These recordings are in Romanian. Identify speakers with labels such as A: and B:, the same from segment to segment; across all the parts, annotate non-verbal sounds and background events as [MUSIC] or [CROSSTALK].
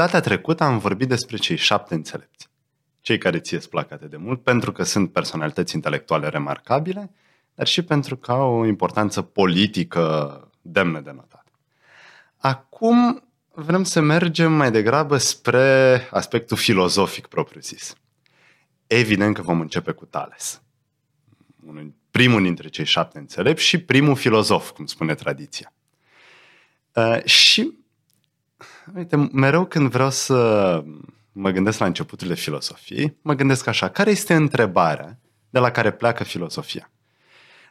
A: data trecută am vorbit despre cei șapte înțelepți. Cei care ție îți plac atât de mult, pentru că sunt personalități intelectuale remarcabile, dar și pentru că au o importanță politică demnă de notat. Acum vrem să mergem mai degrabă spre aspectul filozofic propriu-zis. Evident că vom începe cu Tales. Unul, primul dintre cei șapte înțelepți și primul filozof, cum spune tradiția. Uh, și, uite, mereu când vreau să mă gândesc la începuturile filosofiei, mă gândesc așa, care este întrebarea de la care pleacă filosofia?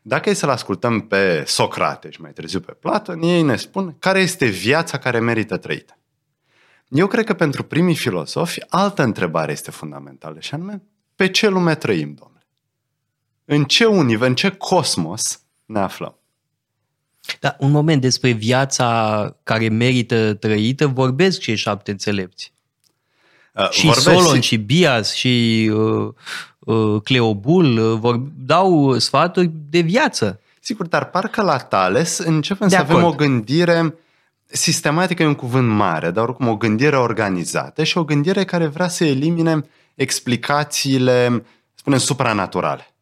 A: Dacă e să-l ascultăm pe Socrate și mai târziu pe Platon, ei ne spun care este viața care merită trăită. Eu cred că pentru primii filosofi altă întrebare este fundamentală și anume, pe ce lume trăim, domnule? În ce univers, în ce cosmos ne aflăm?
B: Da, un moment despre viața care merită trăită, vorbesc cei șapte înțelepți. Uh, și vorbesc, Solon, și Bias, și uh, uh, Cleobul uh, vor, dau sfaturi de viață.
A: Sigur, dar parcă la Tales începem de să acord. avem o gândire sistematică, e un cuvânt mare, dar oricum o gândire organizată și o gândire care vrea să elimine explicațiile, spunem, supranaturale.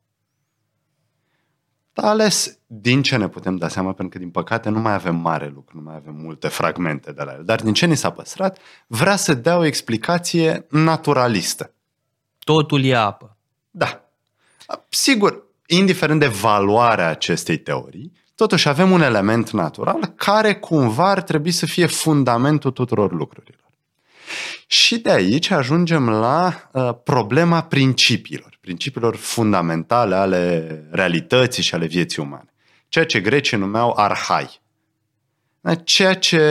A: Tales, din ce ne putem da seama, pentru că din păcate nu mai avem mare lucru, nu mai avem multe fragmente de la el, dar din ce ni s-a păstrat, vrea să dea o explicație naturalistă.
B: Totul e apă.
A: Da. Sigur, indiferent de valoarea acestei teorii, totuși avem un element natural care cumva ar trebui să fie fundamentul tuturor lucrurilor. Și de aici ajungem la uh, problema principiilor, principiilor fundamentale ale realității și ale vieții umane. Ceea ce grecii numeau arhai. Da, ceea ce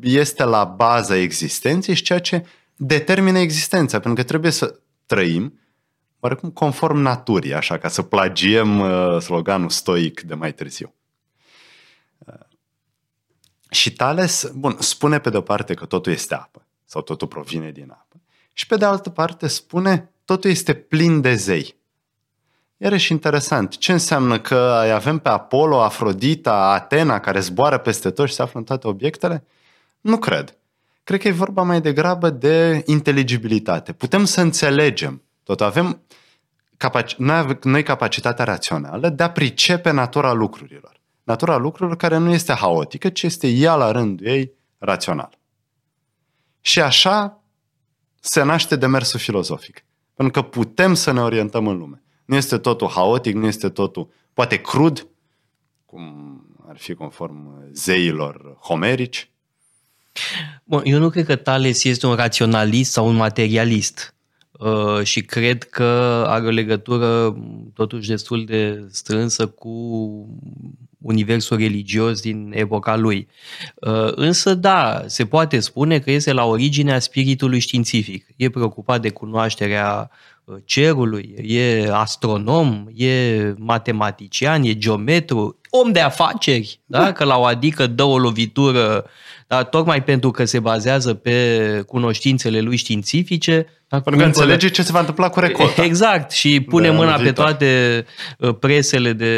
A: este la baza existenței și ceea ce determină existența, pentru că trebuie să trăim oarecum conform naturii, așa, ca să plagiem uh, sloganul stoic de mai târziu. Uh, și Tales, bun, spune pe de-o parte că totul este apă sau totul provine din apă. Și pe de altă parte spune, totul este plin de zei. Iarăși interesant, ce înseamnă că îi avem pe Apollo, Afrodita, Atena, care zboară peste tot și se află în toate obiectele? Nu cred. Cred că e vorba mai degrabă de inteligibilitate. Putem să înțelegem. Tot avem capac- noi, avem, noi capacitatea rațională de a pricepe natura lucrurilor. Natura lucrurilor care nu este haotică, ci este ea la rândul ei rațională. Și așa se naște demersul filozofic. Pentru că putem să ne orientăm în lume. Nu este totul haotic, nu este totul poate crud, cum ar fi conform zeilor homerici.
B: Bun, eu nu cred că Tales este un raționalist sau un materialist. Uh, și cred că are o legătură totuși destul de strânsă cu universul religios din epoca lui. Uh, însă, da, se poate spune că este la originea spiritului științific. E preocupat de cunoașterea uh, cerului, e astronom, e matematician, e geometru, om de afaceri, da? da. că la o adică dă o lovitură, da? tocmai pentru că se bazează pe cunoștințele lui științifice.
A: Da? Pentru că înțelege ce se va întâmpla cu recolta.
B: Exact, și pune mâna pe toate uh, presele de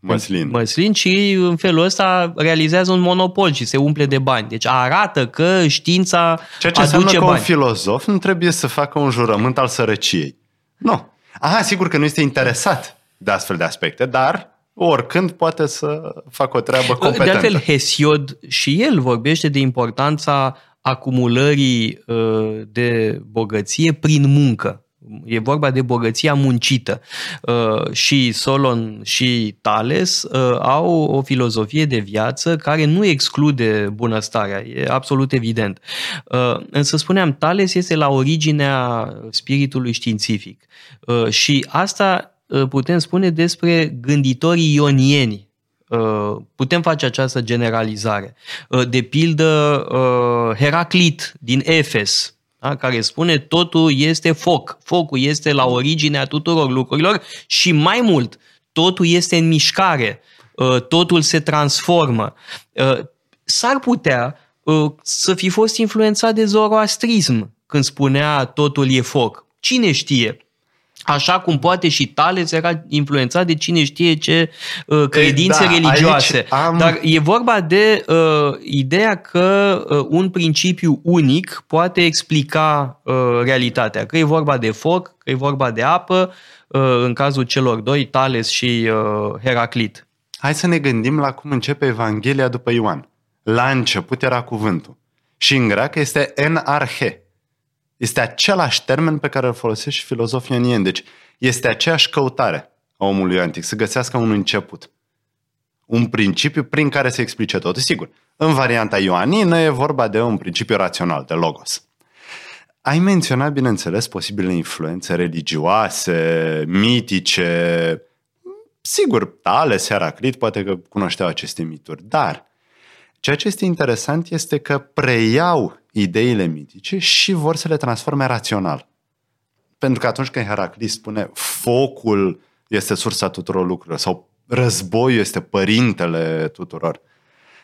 A: măslin.
B: măslin și în felul ăsta realizează un monopol și se umple de bani. Deci arată că știința
A: Ceea ce
B: aduce
A: înseamnă că
B: bani.
A: un filozof nu trebuie să facă un jurământ al sărăciei. Nu. Aha, sigur că nu este interesat de astfel de aspecte, dar oricând poate să facă o treabă competentă.
B: De altfel, Hesiod și el vorbește de importanța acumulării uh, de bogăție prin muncă. E vorba de bogăția muncită. Uh, și Solon și Tales uh, au o filozofie de viață care nu exclude bunăstarea, e absolut evident. Uh, însă spuneam, Tales este la originea spiritului științific. Și asta putem spune despre gânditorii ionieni, putem face această generalizare. De pildă, Heraclit din Efes, da? care spune totul este foc. Focul este la originea tuturor lucrurilor și mai mult, totul este în mișcare, uh, totul se transformă. Uh, s-ar putea uh, să fi fost influențat de zoroastrism când spunea totul e foc. Cine știe? Așa cum poate și Tales era influențat de cine știe ce uh, credințe
A: da,
B: religioase.
A: am-
B: Dar e vorba de uh, ideea că uh, un principiu unic poate explica uh, realitatea. Că e vorba de foc, că e vorba de apă, uh, în cazul celor doi, Tales și uh, Heraclit.
A: Hai să ne gândim la cum începe Evanghelia după Ioan. La început era cuvântul. Și în greacă este en arhe. Este același termen pe care îl folosesc și filozofii ionieni. Deci este aceeași căutare a omului antic, să găsească un început. Un principiu prin care se explice totul. Sigur, în varianta ioanină e vorba de un principiu rațional, de logos. Ai menționat, bineînțeles, posibile influențe religioase, mitice. Sigur, Tales, Heraclit, poate că cunoșteau aceste mituri, dar ceea ce este interesant este că preiau ideile mitice și vor să le transforme rațional. Pentru că atunci când Heraclit spune focul este sursa tuturor lucrurilor sau războiul este părintele tuturor,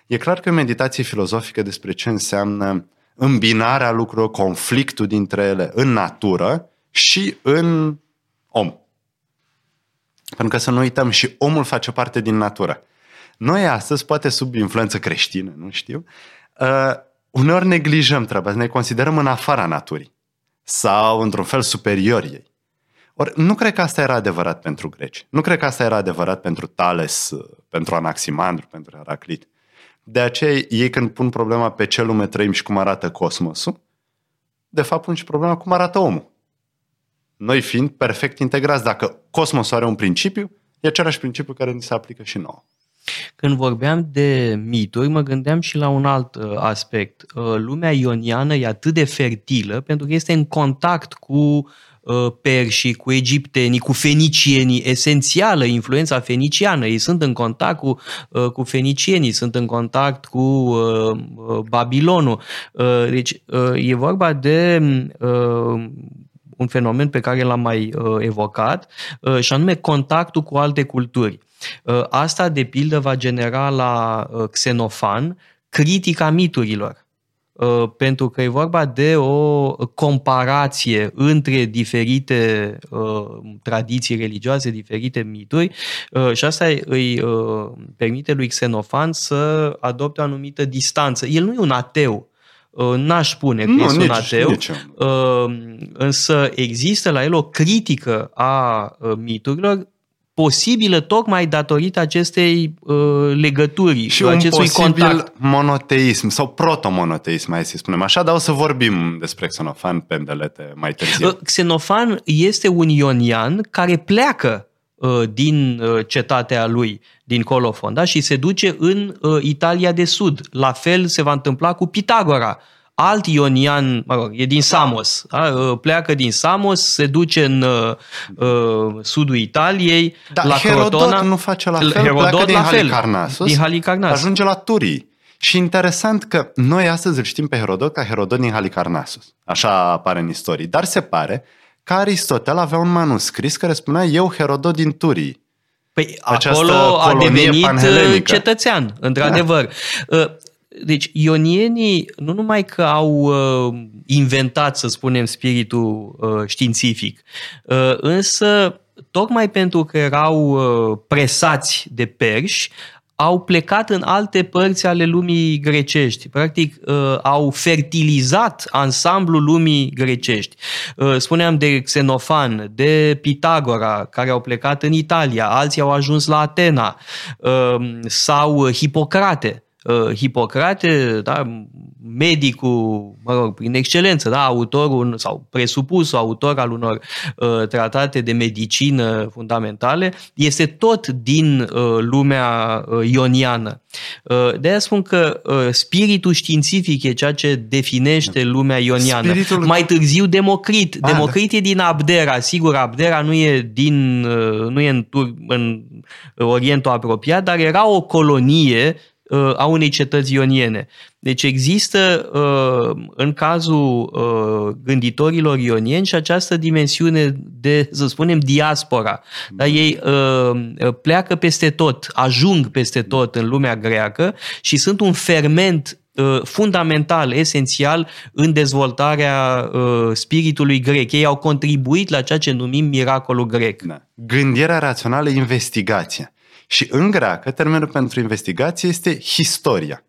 A: e clar că e o meditație filozofică despre ce înseamnă îmbinarea lucrurilor, conflictul dintre ele în natură și în om. Pentru că să nu uităm, și omul face parte din natură. Noi astăzi, poate sub influență creștină, nu știu, uh, uneori neglijăm treaba, ne considerăm în afara naturii sau într-un fel superior ei. Ori nu cred că asta era adevărat pentru greci. Nu cred că asta era adevărat pentru Tales, uh, pentru Anaximandru, pentru Heraclit. De aceea ei când pun problema pe ce lume trăim și cum arată cosmosul, de fapt pun și problema cum arată omul. Noi fiind perfect integrați, dacă cosmosul are un principiu, e același principiu care ni se aplică și nouă.
B: Când vorbeam de mituri, mă gândeam și la un alt uh, aspect. Uh, lumea ioniană e atât de fertilă pentru că este în contact cu uh, perșii, cu egiptenii, cu fenicienii, esențială influența feniciană. Ei sunt în contact cu, uh, cu fenicienii, sunt în contact cu uh, uh, Babilonul. Uh, deci uh, e vorba de uh, un fenomen pe care l-am mai uh, evocat, uh, și anume contactul cu alte culturi. Uh, asta, de pildă, va genera la uh, Xenofan critica miturilor. Uh, pentru că e vorba de o comparație între diferite uh, tradiții religioase, diferite mituri uh, și asta îi uh, permite lui Xenofan să adopte o anumită distanță. El nu e un ateu, uh, n-aș spune că
A: Nu,
B: este
A: nici-
B: un ateu,
A: nici eu.
B: uh, însă există la el o critică a uh, miturilor posibilă tocmai datorită acestei uh, legături,
A: Și un
B: acestui
A: posibil
B: contact.
A: monoteism sau protomonoteism, mai să spunem așa, dar o să vorbim despre Xenofan pendelete mai târziu.
B: Uh, Xenofan este un ionian care pleacă uh, din uh, cetatea lui, din Colofon, da? și se duce în uh, Italia de Sud. La fel se va întâmpla cu Pitagora. Alt ionian, mă rog, e din Samos, da? Uh, pleacă din Samos, se duce în uh, uh, sudul Italiei,
A: Dar
B: la
A: Herodot
B: Crotona.
A: nu face la fel,
B: Herodot
A: pleacă din
B: la fel,
A: Halicarnassus,
B: din Halicarnassus.
A: ajunge la Turii. Și interesant că noi astăzi îl știm pe Herodot ca Herodot din Halicarnassus. Așa apare în istorie. Dar se pare că Aristotel avea un manuscris care spunea eu Herodot din Turii.
B: Păi
A: Această
B: acolo a
A: colonie
B: devenit
A: panhelenică.
B: uh, cetățean, într-adevăr. Uh, Deci ionienii nu numai că au uh, inventat, să spunem, spiritul uh, științific, uh, însă tocmai pentru că erau uh, presați de perși, au plecat în alte părți ale lumii grecești. Practic, uh, au fertilizat ansamblul lumii grecești. Uh, spuneam de Xenofan, de Pitagora, care au plecat în Italia, alții au ajuns la Atena, uh, sau Hipocrate. Uh, Hipocrate, da, medicul, mă rog, prin excelență, da, autorul sau presupusul autor al unor uh, tratate de medicină fundamentale, este tot din uh, lumea uh, ioniană. Uh, de aia spun că uh, spiritul științific e ceea ce definește lumea ioniană.
A: Spiritul-
B: Mai târziu Democrit.
A: Ah,
B: Democrit e din Abdera. Sigur, Abdera nu e, din, uh, nu e în, Tur- în Orientul apropiat, dar era o colonie uh, a unei cetăți ioniene. Deci există uh, în cazul uh, gânditorilor ionieni și această dimensiune de, să spunem, diaspora. Dar ei uh, pleacă peste tot, ajung peste tot în lumea greacă și sunt un ferment uh, fundamental, esențial în dezvoltarea uh, spiritului grec. Ei au contribuit la ceea ce numim miracolul grec.
A: Da. Gândirea rațională, investigația. Și în greacă, termenul pentru investigație este historia.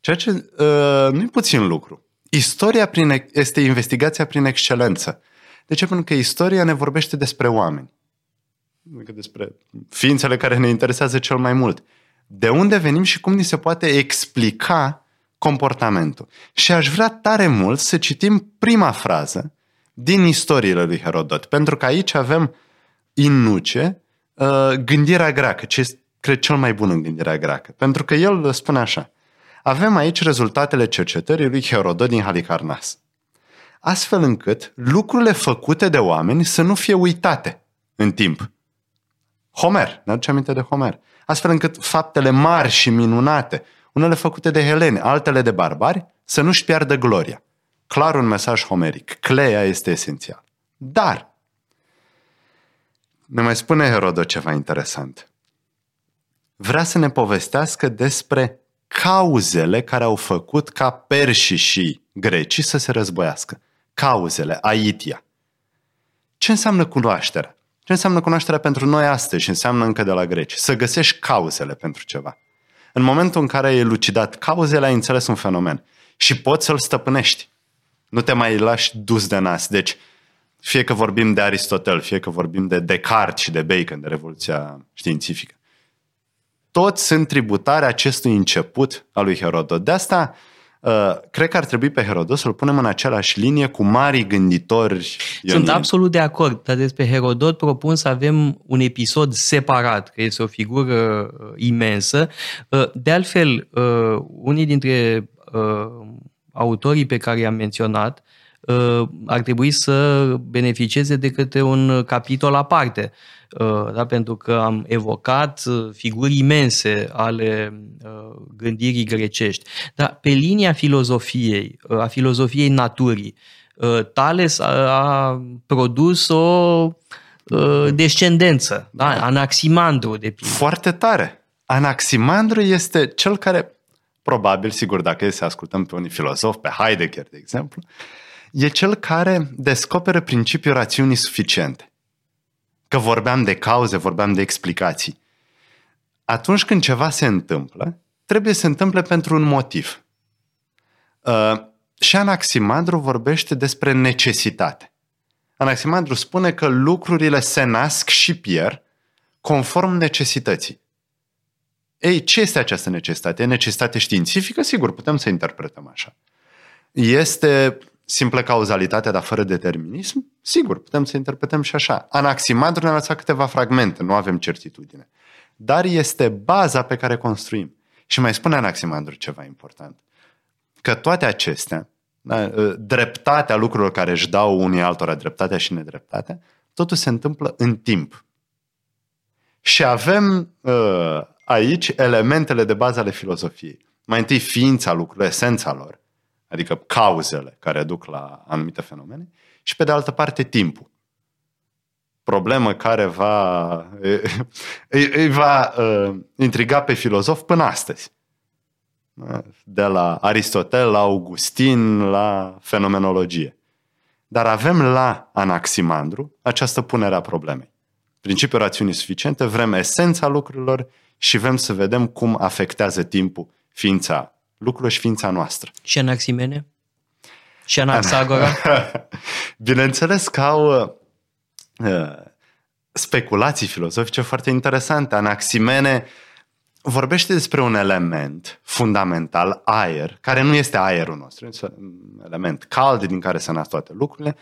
A: Ceea ce uh, nu e puțin lucru. Istoria prin, este investigația prin excelență. De ce? Pentru că istoria ne vorbește despre oameni. Adică despre ființele care ne interesează cel mai mult. De unde venim și cum ni se poate explica comportamentul. Și aș vrea tare mult să citim prima frază din istoriile lui Herodot, pentru că aici avem in nuce uh, gândirea greacă, ce este, cred, cel mai bun în gândirea greacă. Pentru că el spune așa, avem aici rezultatele cercetării lui Herodot din Halicarnas. Astfel încât lucrurile făcute de oameni să nu fie uitate în timp. Homer, ne aduce aminte de Homer. Astfel încât faptele mari și minunate, unele făcute de heleni, altele de barbari, să nu-și piardă gloria. Clar un mesaj homeric. Cleia este esențial. Dar, ne mai spune Herodot ceva interesant. Vrea să ne povestească despre cauzele care au făcut ca perșii și grecii să se războiască. Cauzele, aitia. Ce înseamnă cunoașterea? Ce înseamnă cunoașterea pentru noi astăzi și înseamnă încă de la greci? Să găsești cauzele pentru ceva. În momentul în care ai elucidat cauzele, ai înțeles un fenomen și poți să-l stăpânești. Nu te mai lași dus de nas. Deci, fie că vorbim de Aristotel, fie că vorbim de Descartes și de Bacon, de Revoluția Științifică, toți sunt tributari acestui început al lui Herodot. De asta, Uh, cred că ar trebui pe Herodot să-l punem în același linie cu mari gânditori
B: Sunt absolut de acord, dar despre Herodot propun să avem un episod separat, că este o figură uh, imensă. Uh, de altfel, unii dintre autorii pe care i-am menționat ar trebui să beneficieze de câte un capitol aparte. Uh, da? pentru că am evocat uh, figuri imense ale uh, gândirii grecești. Dar pe linia filozofiei, a filozofiei naturii, Tales a produs o descendență, da? Anaximandru, de pildă.
A: Foarte tare. Anaximandru este cel care, probabil, sigur, dacă să ascultăm pe unii filozofi, pe Heidegger, de exemplu, e cel care descoperă principiul rațiunii suficiente că vorbeam de cauze, vorbeam de explicații. Atunci când ceva se întâmplă, trebuie să se întâmple pentru un motiv. Uh, și Anaximandru vorbește despre necesitate. Anaximandru spune că lucrurile se nasc și pierd conform necesității. Ei, ce este această necesitate? E necesitate științifică? Sigur, putem să interpretăm așa. Este simplă cauzalitate, dar fără determinism? Sigur, putem să interpretăm și așa. Anaximandru ne-a lăsat câteva fragmente, nu avem certitudine. Dar este baza pe care construim. Și mai spune Anaximandru ceva important. Că toate acestea, da, dreptatea lucrurilor care își dau unii altora, dreptatea și nedreptatea, totul se întâmplă în timp. Și avem uh, aici elementele de bază ale filozofiei. Mai întâi ființa lucrurilor, esența lor adică cauzele care duc la anumite fenomene, și pe de altă parte timpul. Problemă care va, îi, îi va uh, intriga pe filozof până astăzi. De la Aristotel la Augustin la fenomenologie. Dar avem la Anaximandru această punere a problemei. Principiul rațiunii suficiente, vrem esența lucrurilor și vrem să vedem cum afectează timpul ființa lucrurile și ființa noastră.
B: Și Anaximene? Și Anaxagora? [LAUGHS]
A: Bineînțeles că au uh, speculații filozofice foarte interesante. Anaximene vorbește despre un element fundamental, aer, care nu este aerul nostru, este un element cald din care se nasc toate lucrurile,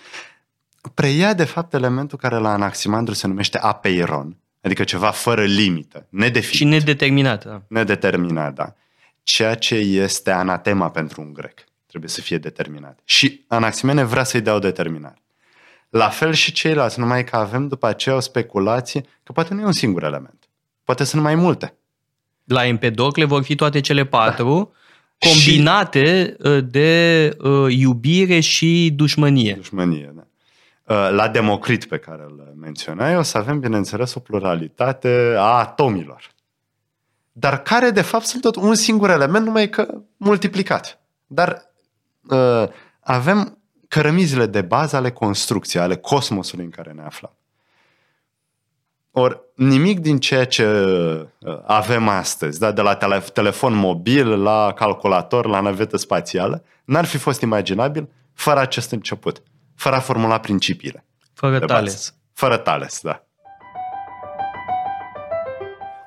A: preia de fapt elementul care la Anaximandru se numește apeiron, adică ceva fără limită, nedefinit.
B: Și nedeterminat. Da.
A: Nedeterminat, da ceea ce este anatema pentru un grec. Trebuie să fie determinat. Și Anaximene vrea să-i dea o determinare. La fel și ceilalți, numai că avem după aceea o speculație că poate nu e un singur element. Poate sunt mai multe.
B: La Empedocle vor fi toate cele patru da. [LAUGHS] combinate și... Uh, de uh, iubire și dușmănie.
A: Dușmănie, da. Uh, la Democrit pe care îl menționai, o să avem, bineînțeles, o pluralitate a atomilor. Dar care de fapt sunt tot un singur element, numai că multiplicat. Dar uh, avem cărămizile de bază ale construcției, ale cosmosului în care ne aflăm. Ori nimic din ceea ce uh, avem astăzi, da, de la tele- telefon mobil, la calculator, la navetă spațială, n-ar fi fost imaginabil fără acest început, fără a formula principiile.
B: Fără
A: de
B: Thales.
A: bază. Fără Thales, da.